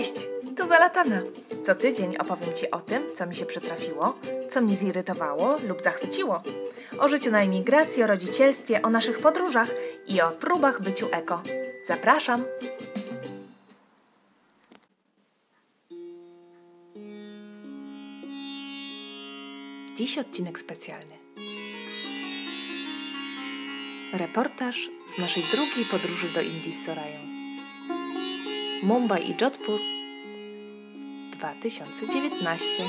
Cześć, tu Zalatana. Co tydzień opowiem Ci o tym, co mi się przytrafiło, co mnie zirytowało lub zachwyciło. O życiu na emigracji, o rodzicielstwie, o naszych podróżach i o próbach byciu eko. Zapraszam! Dziś odcinek specjalny. Reportaż z naszej drugiej podróży do Indii z Sorają. Mumbai i Jodhpur 2019.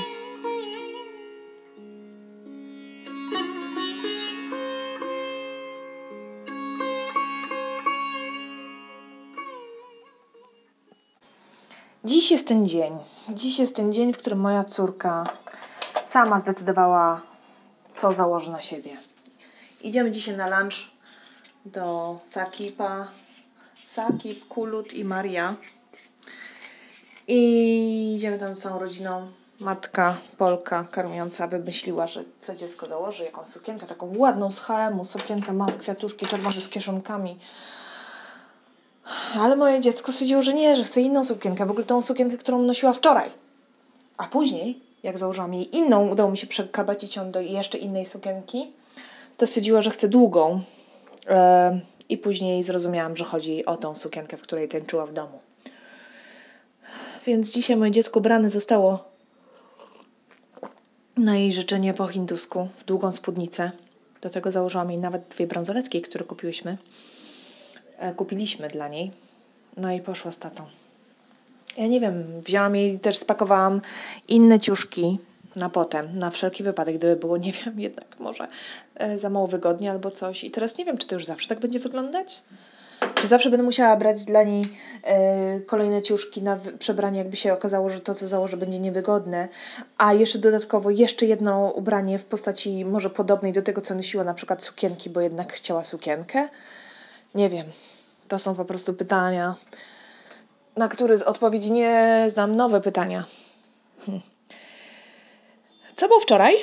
Dziś jest ten dzień. Dziś jest ten dzień, w którym moja córka sama zdecydowała, co założy na siebie. Idziemy dzisiaj na lunch do Sakipa, Sakip, Kulut i Maria. I idziemy tam z całą rodziną. Matka Polka karmiąca wymyśliła, że co dziecko założy, jaką sukienkę, taką ładną z H&M, sukienkę ma w kwiatuszki czerwone z kieszonkami. Ale moje dziecko stwierdziło, że nie, że chce inną sukienkę, w ogóle tą sukienkę, którą nosiła wczoraj. A później, jak założyłam jej inną, udało mi się przekabacić ją do jeszcze innej sukienki, to stwierdziła, że chce długą. E, I później zrozumiałam, że chodzi o tą sukienkę, w której tańczyła w domu. Więc dzisiaj moje dziecko brane zostało na jej życzenie po hindusku w długą spódnicę. Do tego założyłam jej nawet dwie brązoletki, które kupiłyśmy. E, kupiliśmy dla niej. No i poszła z tatą. Ja nie wiem, wzięłam jej, też spakowałam inne ciuszki na potem, na wszelki wypadek, gdyby było, nie wiem, jednak może e, za mało wygodnie albo coś. I teraz nie wiem, czy to już zawsze tak będzie wyglądać? Zawsze będę musiała brać dla niej e, kolejne ciuszki na przebranie, jakby się okazało, że to, co założę, będzie niewygodne, a jeszcze dodatkowo jeszcze jedno ubranie w postaci może podobnej do tego, co nosiła na przykład sukienki, bo jednak chciała sukienkę? Nie wiem. To są po prostu pytania, na które z odpowiedzi nie znam. Nowe pytania. Hm. Co było wczoraj?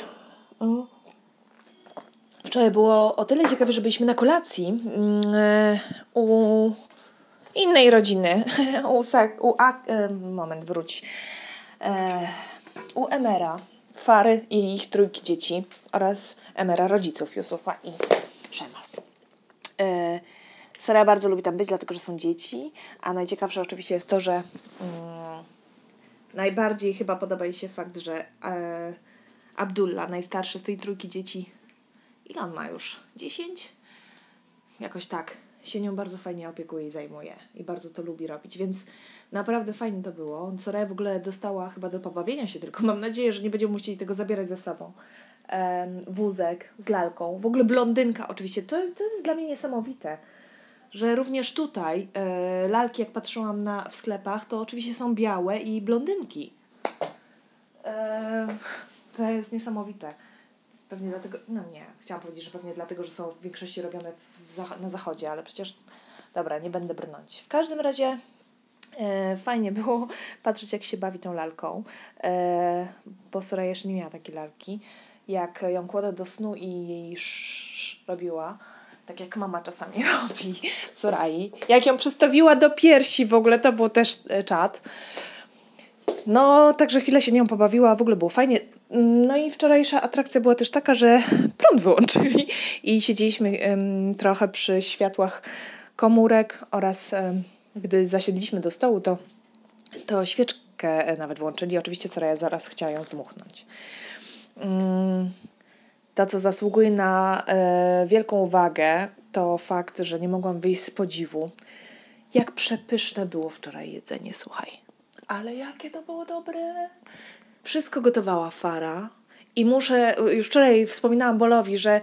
Wczoraj było o tyle ciekawe, że byliśmy na kolacji mm, e, u innej rodziny. U, u a, e, moment, wróć. E, u Emera, Fary i ich trójki dzieci oraz Emera rodziców, Jusufa i Szemas. Sara bardzo lubi tam być, dlatego że są dzieci, a najciekawsze oczywiście jest to, że mm, najbardziej chyba podoba jej się fakt, że e, Abdullah, najstarszy z tej trójki dzieci, ile on ma już? 10? Jakoś tak. Się nią bardzo fajnie opiekuje i zajmuje. I bardzo to lubi robić, więc naprawdę fajnie to było. Soraya w ogóle dostała chyba do pobawienia się tylko. Mam nadzieję, że nie będziemy musieli tego zabierać ze sobą. Um, wózek z lalką. W ogóle blondynka oczywiście. To, to jest dla mnie niesamowite że również tutaj e, lalki, jak patrzyłam na, w sklepach, to oczywiście są białe i blondynki. E, to jest niesamowite. Pewnie dlatego, no nie, chciałam powiedzieć, że pewnie dlatego, że są w większości robione w, na zachodzie, ale przecież, dobra, nie będę brnąć. W każdym razie e, fajnie było patrzeć, jak się bawi tą lalką, e, bo Soraya jeszcze nie miała takiej lalki. Jak ją kładę do snu i jej sz, robiła, tak jak mama czasami robi Sorai. Jak ją przystawiła do piersi w ogóle, to był też e, czat. No, także chwilę się nią pobawiła, w ogóle było fajnie. No i wczorajsza atrakcja była też taka, że prąd wyłączyli i siedzieliśmy trochę przy światłach komórek oraz gdy zasiedliśmy do stołu, to, to świeczkę e, nawet włączyli. Oczywiście Soraya zaraz chciała ją zdmuchnąć. Um, to, co zasługuje na e, wielką uwagę, to fakt, że nie mogłam wyjść z podziwu. Jak przepyszne było wczoraj jedzenie, słuchaj. Ale jakie to było dobre. Wszystko gotowała Fara. I muszę, już wczoraj wspominałam Bolowi, że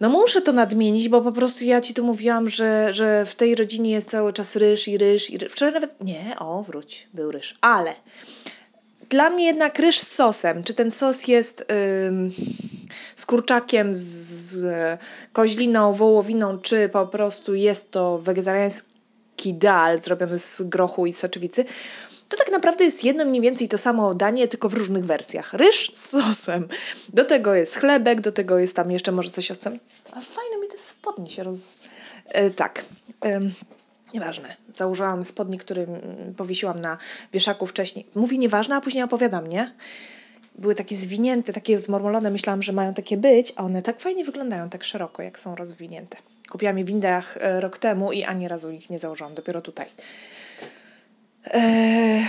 no muszę to nadmienić, bo po prostu ja ci tu mówiłam, że, że w tej rodzinie jest cały czas ryż i ryż i ryż. Wczoraj nawet, nie, o wróć, był ryż. Ale dla mnie jednak ryż z sosem. Czy ten sos jest ym, z kurczakiem, z koźliną, wołowiną, czy po prostu jest to wegetariański dal zrobiony z grochu i soczewicy, to tak naprawdę jest jedno mniej więcej to samo danie, tylko w różnych wersjach. Ryż z sosem. Do tego jest chlebek, do tego jest tam jeszcze może coś osem. A fajne mi te spodnie się roz... E, tak. E, Nieważne. Założyłam spodnie, który powiesiłam na wieszaku wcześniej. Mówi nieważne, a później opowiadam, nie? Były takie zwinięte, takie zmormolone. Myślałam, że mają takie być, a one tak fajnie wyglądają, tak szeroko, jak są rozwinięte. Kupiłam je w Indiach e, rok temu i ani razu ich nie założyłam, dopiero tutaj. Eee,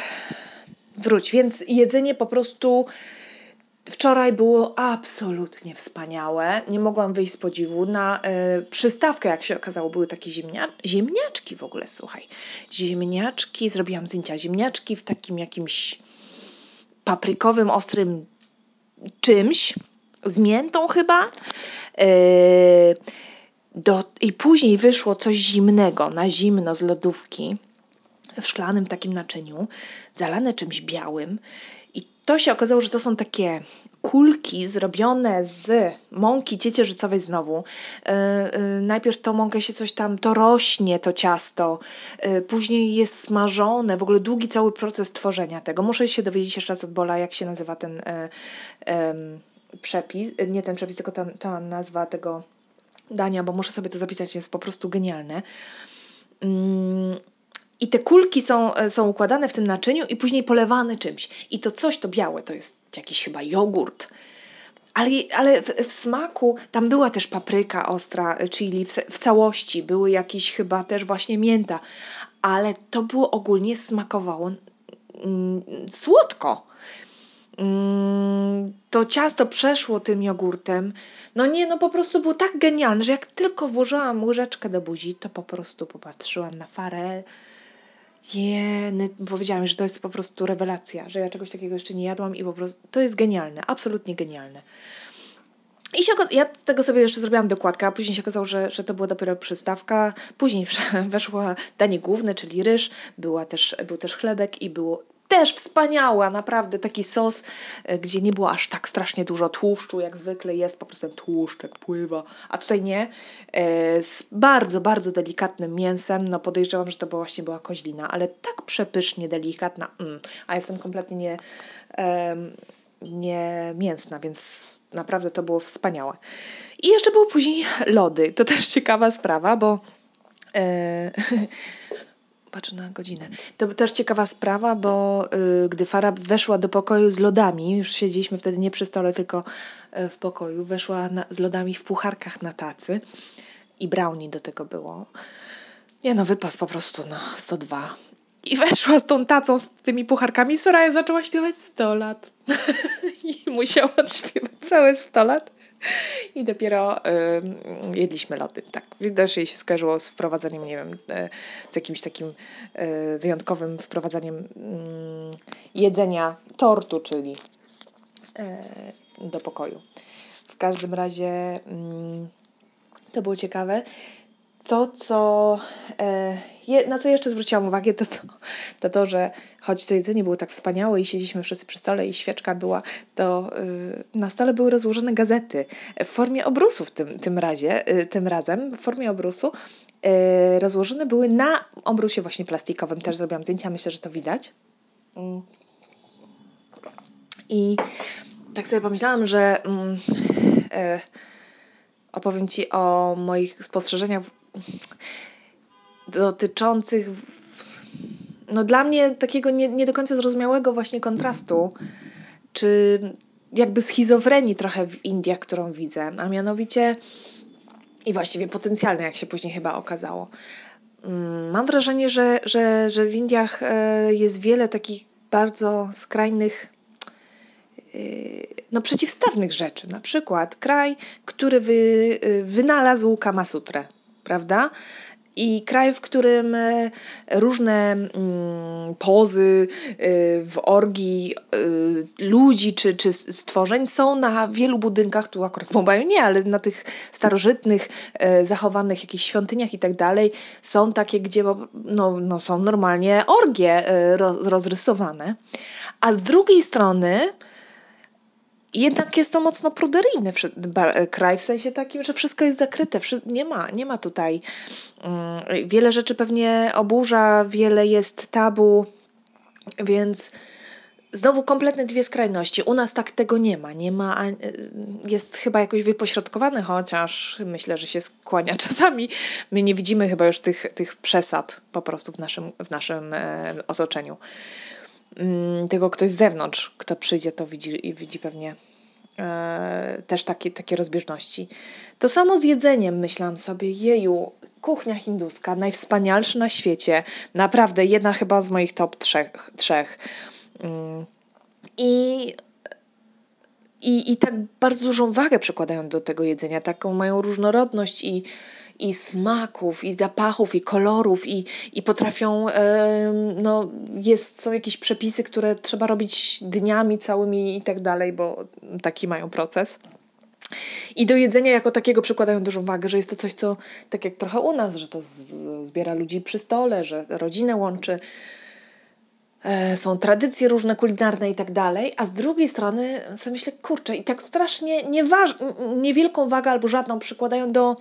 wróć, więc jedzenie po prostu Wczoraj było absolutnie wspaniałe. Nie mogłam wyjść z podziwu. Na y, przystawkę, jak się okazało, były takie ziemnia ziemniaczki w ogóle, słuchaj. Ziemniaczki, zrobiłam zdjęcia. Ziemniaczki w takim jakimś paprykowym, ostrym czymś, z miętą chyba. Y, do, I później wyszło coś zimnego, na zimno z lodówki, w szklanym takim naczyniu, zalane czymś białym to się okazało, że to są takie kulki zrobione z mąki ciecierzycowej znowu. Yy, yy, najpierw tą mąkę się coś tam, to rośnie to ciasto, yy, później jest smażone, w ogóle długi cały proces tworzenia tego. Muszę się dowiedzieć jeszcze raz od Bola, jak się nazywa ten przepis, nie ten przepis, tylko ta, ta nazwa tego dania, bo muszę sobie to zapisać, jest po prostu genialne. I te kulki są, e, są układane w tym naczyniu i później polewane czymś. I to coś, to białe, to jest jakiś chyba jogurt. Ale, ale w, w smaku tam była też papryka ostra, e, chili w, w całości. Były jakieś chyba też właśnie mięta. Ale to było ogólnie smakowało mm, słodko. Mm, to ciasto przeszło tym jogurtem. No nie, no po prostu było tak genialne, że jak tylko włożyłam łyżeczkę do buzi, to po prostu popatrzyłam na farę, Jeny, powiedziałam, że to jest po prostu rewelacja, że ja czegoś takiego jeszcze nie jadłam i po prostu to jest genialne, absolutnie genialne. I się, ja z tego sobie jeszcze zrobiłam dokładkę, a później się okazało, że, że to była dopiero przystawka. Później weszło danie główne, czyli ryż, była też, był też chlebek i było też wspaniała, naprawdę taki sos, e, gdzie nie było aż tak strasznie dużo tłuszczu, jak zwykle jest, po prostu ten tłuszczek pływa, a tutaj nie, e, z bardzo, bardzo delikatnym mięsem, no podejrzewam, że to właśnie była koźlina, ale tak przepysznie delikatna, mm, a jestem kompletnie nie, nie mięsna, więc naprawdę to było wspaniałe. I jeszcze były później lody, to też ciekawa sprawa, bo e, patrzę na godzinę. To też ciekawa sprawa, bo y, gdy Fara weszła do pokoju z lodami, już siedzieliśmy wtedy nie przy stole, tylko y, w pokoju, weszła na, z lodami w pucharkach na tacy i brownie do tego było. Nie no, wypas po prostu na 102. I weszła z tą tacą, z tymi pucharkami. Soraya zaczęła śpiewać 100 lat. I musiała śpiewać całe 100 lat. I dopiero y, jedliśmy lody. Tak, jej się skojarzyło z wprowadzeniem, nie wiem, y, z jakimś takim y, wyjątkowym wprowadzeniem y, jedzenia tortu, czyli y, do pokoju. W każdym razie mm, to było ciekawe. To, co, e, na co jeszcze zwróciłam uwagę, to to, to to, że choć to jedzenie było tak wspaniałe i siedzieliśmy wszyscy przy stole i świeczka była, to y, na stole były rozłożone gazety w formie obrusu w tym, tym razie, y, tym razem, w formie obrusu. Y, rozłożone były na obrusie właśnie plastikowym. Też zrobiłam zdjęcia, myślę, że to widać. Mm. I tak sobie pomyślałam, że mm, opowiem Ci o moich spostrzeżeniach dotyczących no dla mnie takiego nie, nie do końca zrozumiałego właśnie kontrastu, czy jakby schizofrenii trochę w Indiach, którą widzę, a mianowicie i właściwie potencjalne, jak się później chyba okazało. Mm, mam wrażenie, że, że, że w Indiach e, jest wiele takich bardzo skrajnych, e, no przeciwstawnych rzeczy. Na przykład kraj, który wy, e, wynalazł Kamasutrę, prawda? i kraj, w którym e, różne mm, pozy e, w orgii e, ludzi czy, czy stworzeń są na wielu budynkach, tu akurat w Mumbaiu nie, ale na tych starożytnych, zachowanych jakichś świątyniach i tak dalej, są takie, gdzie no, no są normalnie orgie rozrysowane. A z drugiej strony jednak jest to mocno pruderyjny kraj, w sensie takim, że wszystko jest zakryte, nie ma, nie ma tutaj, mm, wiele rzeczy pewnie oburza, wiele jest tabu, więc znowu kompletne dwie skrajności. U nas tak tego nie ma. Nie ma, jest chyba jakoś wypośrodkowane, chociaż myślę, że się skłania czasami. My nie widzimy chyba już tych, tych przesad po prostu w naszym, w naszym e, otoczeniu. Mm, tego ktoś z zewnątrz, kto przyjdzie, to widzi i widzi pewnie e, też takie, takie rozbieżności. To samo z jedzeniem, myślałam sobie, jeju, kuchnia hinduska, najwspanialsza na świecie, naprawdę jedna chyba z moich top trzech. trzech. Mm, I i, I tak bardzo dużą wagę przykładają do tego jedzenia, taką mają różnorodność i, i smaków, i zapachów, i kolorów, i, i potrafią, no, jest, są jakieś przepisy, które trzeba robić dniami całymi i tak dalej, bo taki mają proces. I do jedzenia jako takiego przykładają dużą wagę, że jest to coś, co tak jak trochę u nas, że to zbiera ludzi przy stole, że rodzinę łączy, są tradycje różne kulinarne i tak dalej, a z drugiej strony sobie myślę, kurczę, i tak strasznie nieważ, niewielką wagę albo żadną przykładają do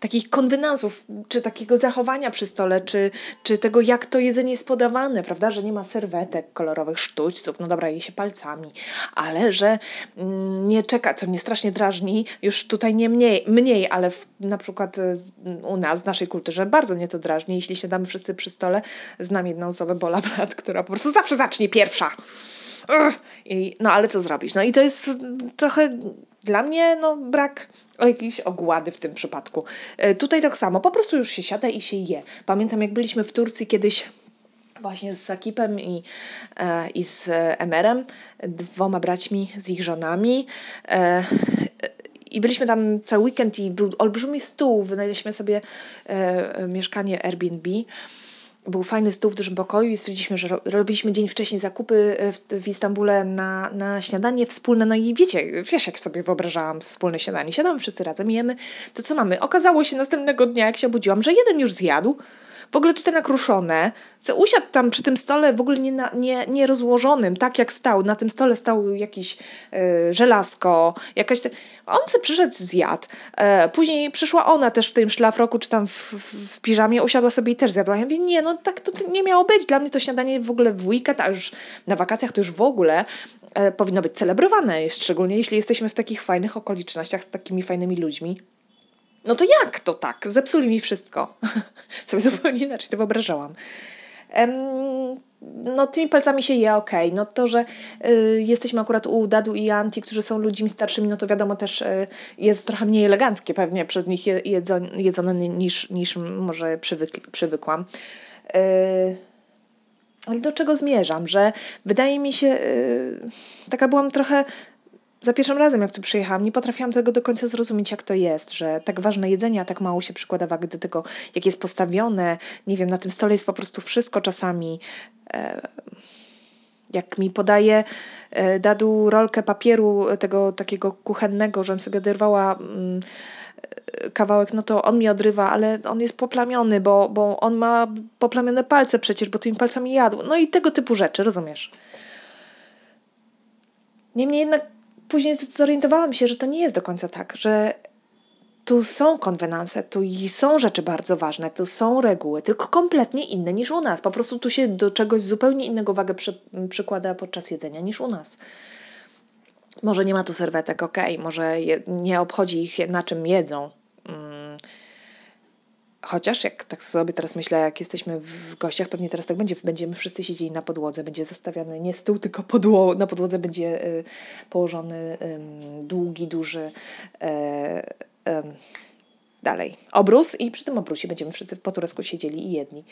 takich konwenansów, czy takiego zachowania przy stole, czy, czy tego, jak to jedzenie jest podawane, prawda, że nie ma serwetek, kolorowych sztućców, no dobra, je się palcami, ale że mm, nie czeka, co mnie strasznie drażni, już tutaj nie mniej, mniej ale w, na przykład e, u nas, w naszej kulturze, bardzo mnie to drażni, jeśli siadamy wszyscy przy stole, znam jedną osobę, Bola Brat, która po prostu zawsze zacznie pierwsza. I, no ale co zrobić? No i to jest trochę dla mnie no, brak o jakiejś ogłady w tym przypadku. E, tutaj tak samo, po prostu już się siada i się je. Pamiętam jak byliśmy w Turcji kiedyś właśnie z Sakipem i, e, i z Emerem, dwoma braćmi z ich żonami. E, i byliśmy tam cały weekend i był olbrzymi stół. Wynajęliśmy sobie mieszkanie Airbnb był fajny stół w dużym pokoju i stwierdziliśmy, że robiliśmy dzień wcześniej zakupy e, w, w Istambule na, na śniadanie wspólne. No i wiecie, wiesz jak sobie wyobrażałam wspólne śniadanie. Siadamy wszyscy razem, jemy. To co mamy? Okazało się następnego dnia, jak się obudziłam, że jeden już zjadł, w ogóle tutaj nakruszone. Usiadł tam przy tym stole w ogóle nie, nie, nie rozłożonym, tak jak stał. Na tym stole stał jakiś y, żelazko, jakaś... Te... On sobie przyszedł, zjadł. E, później przyszła ona też w tym szlafroku, czy tam w, w, w piżamie, usiadła sobie i też zjadła. Ja mówię, nie, no tak to nie miało być. Dla mnie to śniadanie w ogóle w weekend, a już na wakacjach to już w ogóle e, powinno być celebrowane, szczególnie jeśli jesteśmy w takich fajnych okolicznościach, z takimi fajnymi ludźmi. No to jak to tak? Zepsuli mi wszystko. Sobie zupełnie inaczej to wyobrażałam. No tymi palcami się je. Okay. No to, że y, jesteśmy akurat u Dadu i Anti, którzy są ludźmi starszymi, no to wiadomo też y, jest trochę mniej eleganckie pewnie przez nich je, jedzone, jedzone niż, niż może przywyk, przywykłam. Y, ale do czego zmierzam? Że wydaje mi się, y, taka byłam trochę za pierwszym razem, jak tu przyjechałam, nie potrafiłam tego do końca zrozumieć, jak to jest, że tak ważne jedzenie, a tak mało się przykłada wagi do tego, jak jest postawione. Nie wiem, na tym stole jest po prostu wszystko czasami. E, jak mi podaje e, dadu rolkę papieru tego takiego kuchennego, żebym sobie oderwała mm, e, kawałek, no to on mi odrywa, ale on jest poplamiony, bo, bo on ma poplamione palce przecież, bo tymi palcami jadł. No i tego typu rzeczy, rozumiesz? Niemniej jednak później zorientowałam się, że to nie jest do końca tak, że tu są konwenanse, tu są rzeczy bardzo ważne, tu są reguły, tylko kompletnie inne niż u nas. Po prostu tu się do czegoś zupełnie innego wagę przy, przykłada podczas jedzenia niż u nas. Może nie ma tu serwetek, ok, może je, nie obchodzi ich na czym jedzą, Chociaż jak tak sobie teraz myślę, jak jesteśmy w gościach, pewnie teraz tak będzie, będziemy wszyscy siedzieli na podłodze, będzie zastawiony nie stół, tylko podło na podłodze będzie y, położony y, długi, duży y, dalej obrus i przy tym obrusie będziemy wszyscy w poturesku siedzieli i jedni.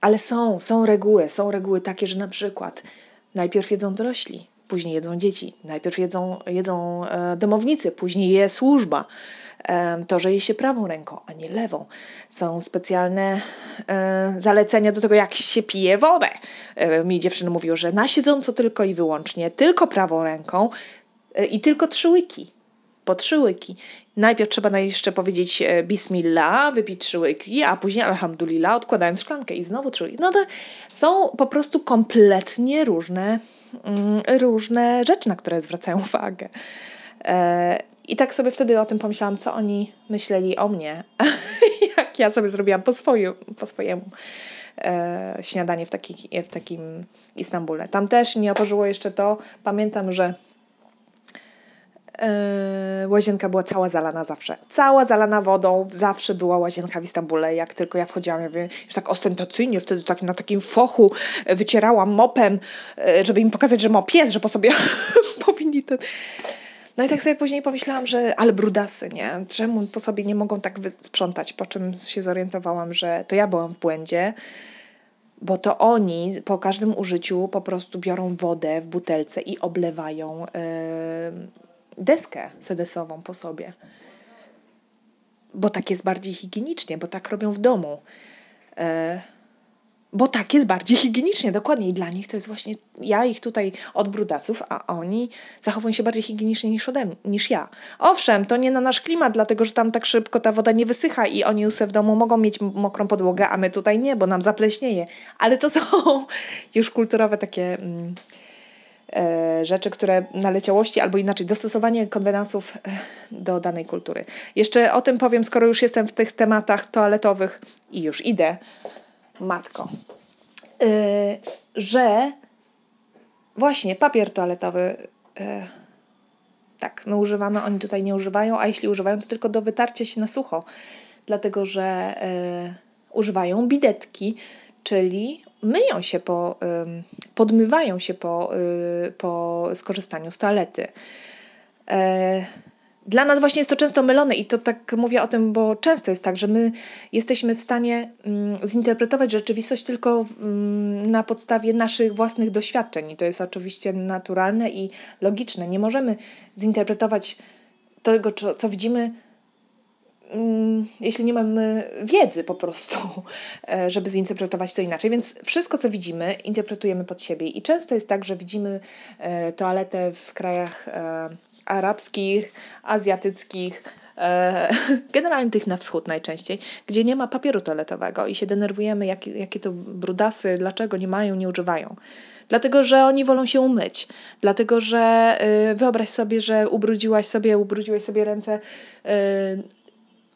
Ale są, są reguły, są reguły takie, że na przykład najpierw jedzą dorośli, później jedzą dzieci, najpierw jedzą, jedzą e, domownicy, później je służba to, że je się prawą ręką, a nie lewą. Są specjalne e, zalecenia do tego, jak się pije wodę. E, mi dziewczyny mówią, że na siedząco tylko i wyłącznie, tylko prawą ręką e, i tylko trzy łyki. Po trzy łyki. Najpierw trzeba jeszcze powiedzieć bismillah, wypić trzy łyki, a później alhamdulillah, odkładając szklankę i znowu trzy łyki. No to są po prostu kompletnie różne, mm, różne rzeczy, na które zwracają uwagę. I tak sobie wtedy o tym pomyślałam, co oni myśleli o mnie, jak ja sobie zrobiłam po, swoju, po swojemu. e, śniadanie w, taki, w takim Istambule. Tam też nie oporzyło jeszcze to, pamiętam, że Yy, łazienka była cała zalana zawsze. Cała zalana wodą, zawsze była łazienka w Istambule. Jak tylko ja wchodziłam, ja wiem, już tak ostentacyjnie, wtedy tak na takim fochu wycierałam mopem, yy, żeby im pokazać, że mop jest, że po sobie powinni ten... No i tak sobie później pomyślałam, że ale brudasy, nie? Czemu po sobie nie mogą tak sprzątać? Po czym się zorientowałam, że to ja byłam w błędzie, bo to oni po każdym użyciu po prostu biorą wodę w butelce i oblewają yy, deskę sedesową po sobie. Bo tak jest bardziej higienicznie, bo tak robią w domu. E, bo tak jest bardziej higienicznie, dokładnie. I dla nich to jest właśnie, ja ich tutaj od brudasów, a oni zachowują się bardziej higienicznie niż ode mnie, niż ja. Owszem, to nie na nasz klimat, dlatego że tam tak szybko ta woda nie wysycha i oni u w domu mogą mieć mokrą podłogę, a my tutaj nie, bo nam zapleśnieje. Ale to są już kulturowe takie... Mm, E, rzeczy, które naleciałości albo inaczej dostosowanie konwenansów e, do danej kultury. Jeszcze o tym powiem, skoro już jestem w tych tematach toaletowych i już idę, matko, e, że właśnie papier toaletowy tak, my używamy, oni tutaj nie używają, a jeśli używają, to tylko do wytarcia się na sucho, dlatego że używają bidetki, czyli myją się po, podmywają się po, y, po skorzystaniu z toalety. Dla nas właśnie jest to często mylone i to tak mówię o tym, bo często jest tak, że my jesteśmy w stanie mm, zinterpretować rzeczywistość tylko mm, na podstawie naszych własnych doświadczeń i to jest oczywiście naturalne i logiczne. Nie możemy zinterpretować tego, co widzimy Mm, jeśli nie mamy wiedzy po prostu, e, żeby zinterpretować to inaczej. Więc wszystko, co widzimy, interpretujemy pod siebie. I często jest tak, że widzimy e, toaletę w krajach e, arabskich, azjatyckich, generalnie tych na wschód najczęściej, gdzie nie ma papieru toaletowego i się denerwujemy, jakie, jakie to brudasy, dlaczego nie mają, nie używają. Dlatego, że oni wolą się umyć. Dlatego, że wyobraź sobie, że ubrudziłaś sobie, ubrudziłeś sobie ręce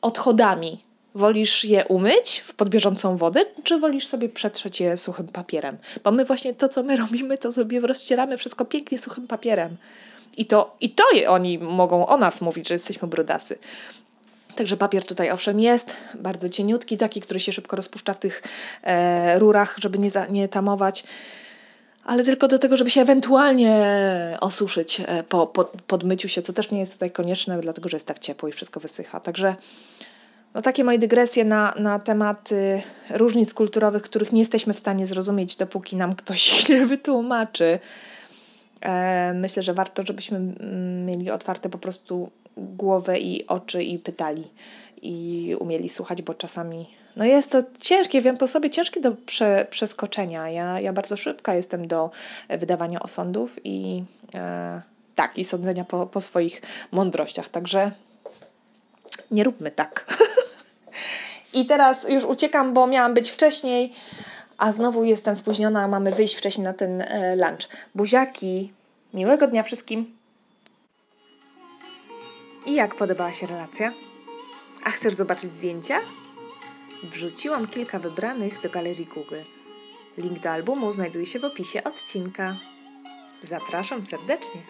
odchodami. Wolisz je umyć w podbieżącą wodę, czy wolisz sobie przetrzeć je suchym papierem? Bo my właśnie to, co my robimy, to sobie rozcieramy wszystko pięknie suchym papierem. I to, i to oni mogą o nas mówić, że jesteśmy brudasy. Także papier tutaj owszem jest, bardzo cieniutki, taki, który się szybko rozpuszcza w tych e, rurach, żeby nie, za, nie tamować, ale tylko do tego, żeby się ewentualnie osuszyć e, po, po podmyciu się, co też nie jest tutaj konieczne, dlatego że jest tak ciepło i wszystko wysycha. Także no takie moje dygresje na, na tematy różnic kulturowych, których nie jesteśmy w stanie zrozumieć, dopóki nam ktoś nie wytłumaczy. E, myślę, że warto, żebyśmy mieli otwarte po prostu głowę i oczy i pytali i umieli słuchać, bo czasami no jest to ciężkie, wiem po sobie, ciężkie do prze, przeskoczenia. Ja, ja bardzo szybka jestem do wydawania osądów i e, tak, i sądzenia po, po swoich mądrościach. Także nie róbmy tak. I teraz już uciekam, bo miałam być wcześniej, a znowu jestem spóźniona, mamy wyjść wcześniej na ten e, lunch. Buziaki, miłego dnia wszystkim. I jak podobała się relacja? A chcesz zobaczyć zdjęcia? Wrzuciłam kilka wybranych do galerii Google. Link do albumu znajduje się w opisie odcinka. Zapraszam serdecznie.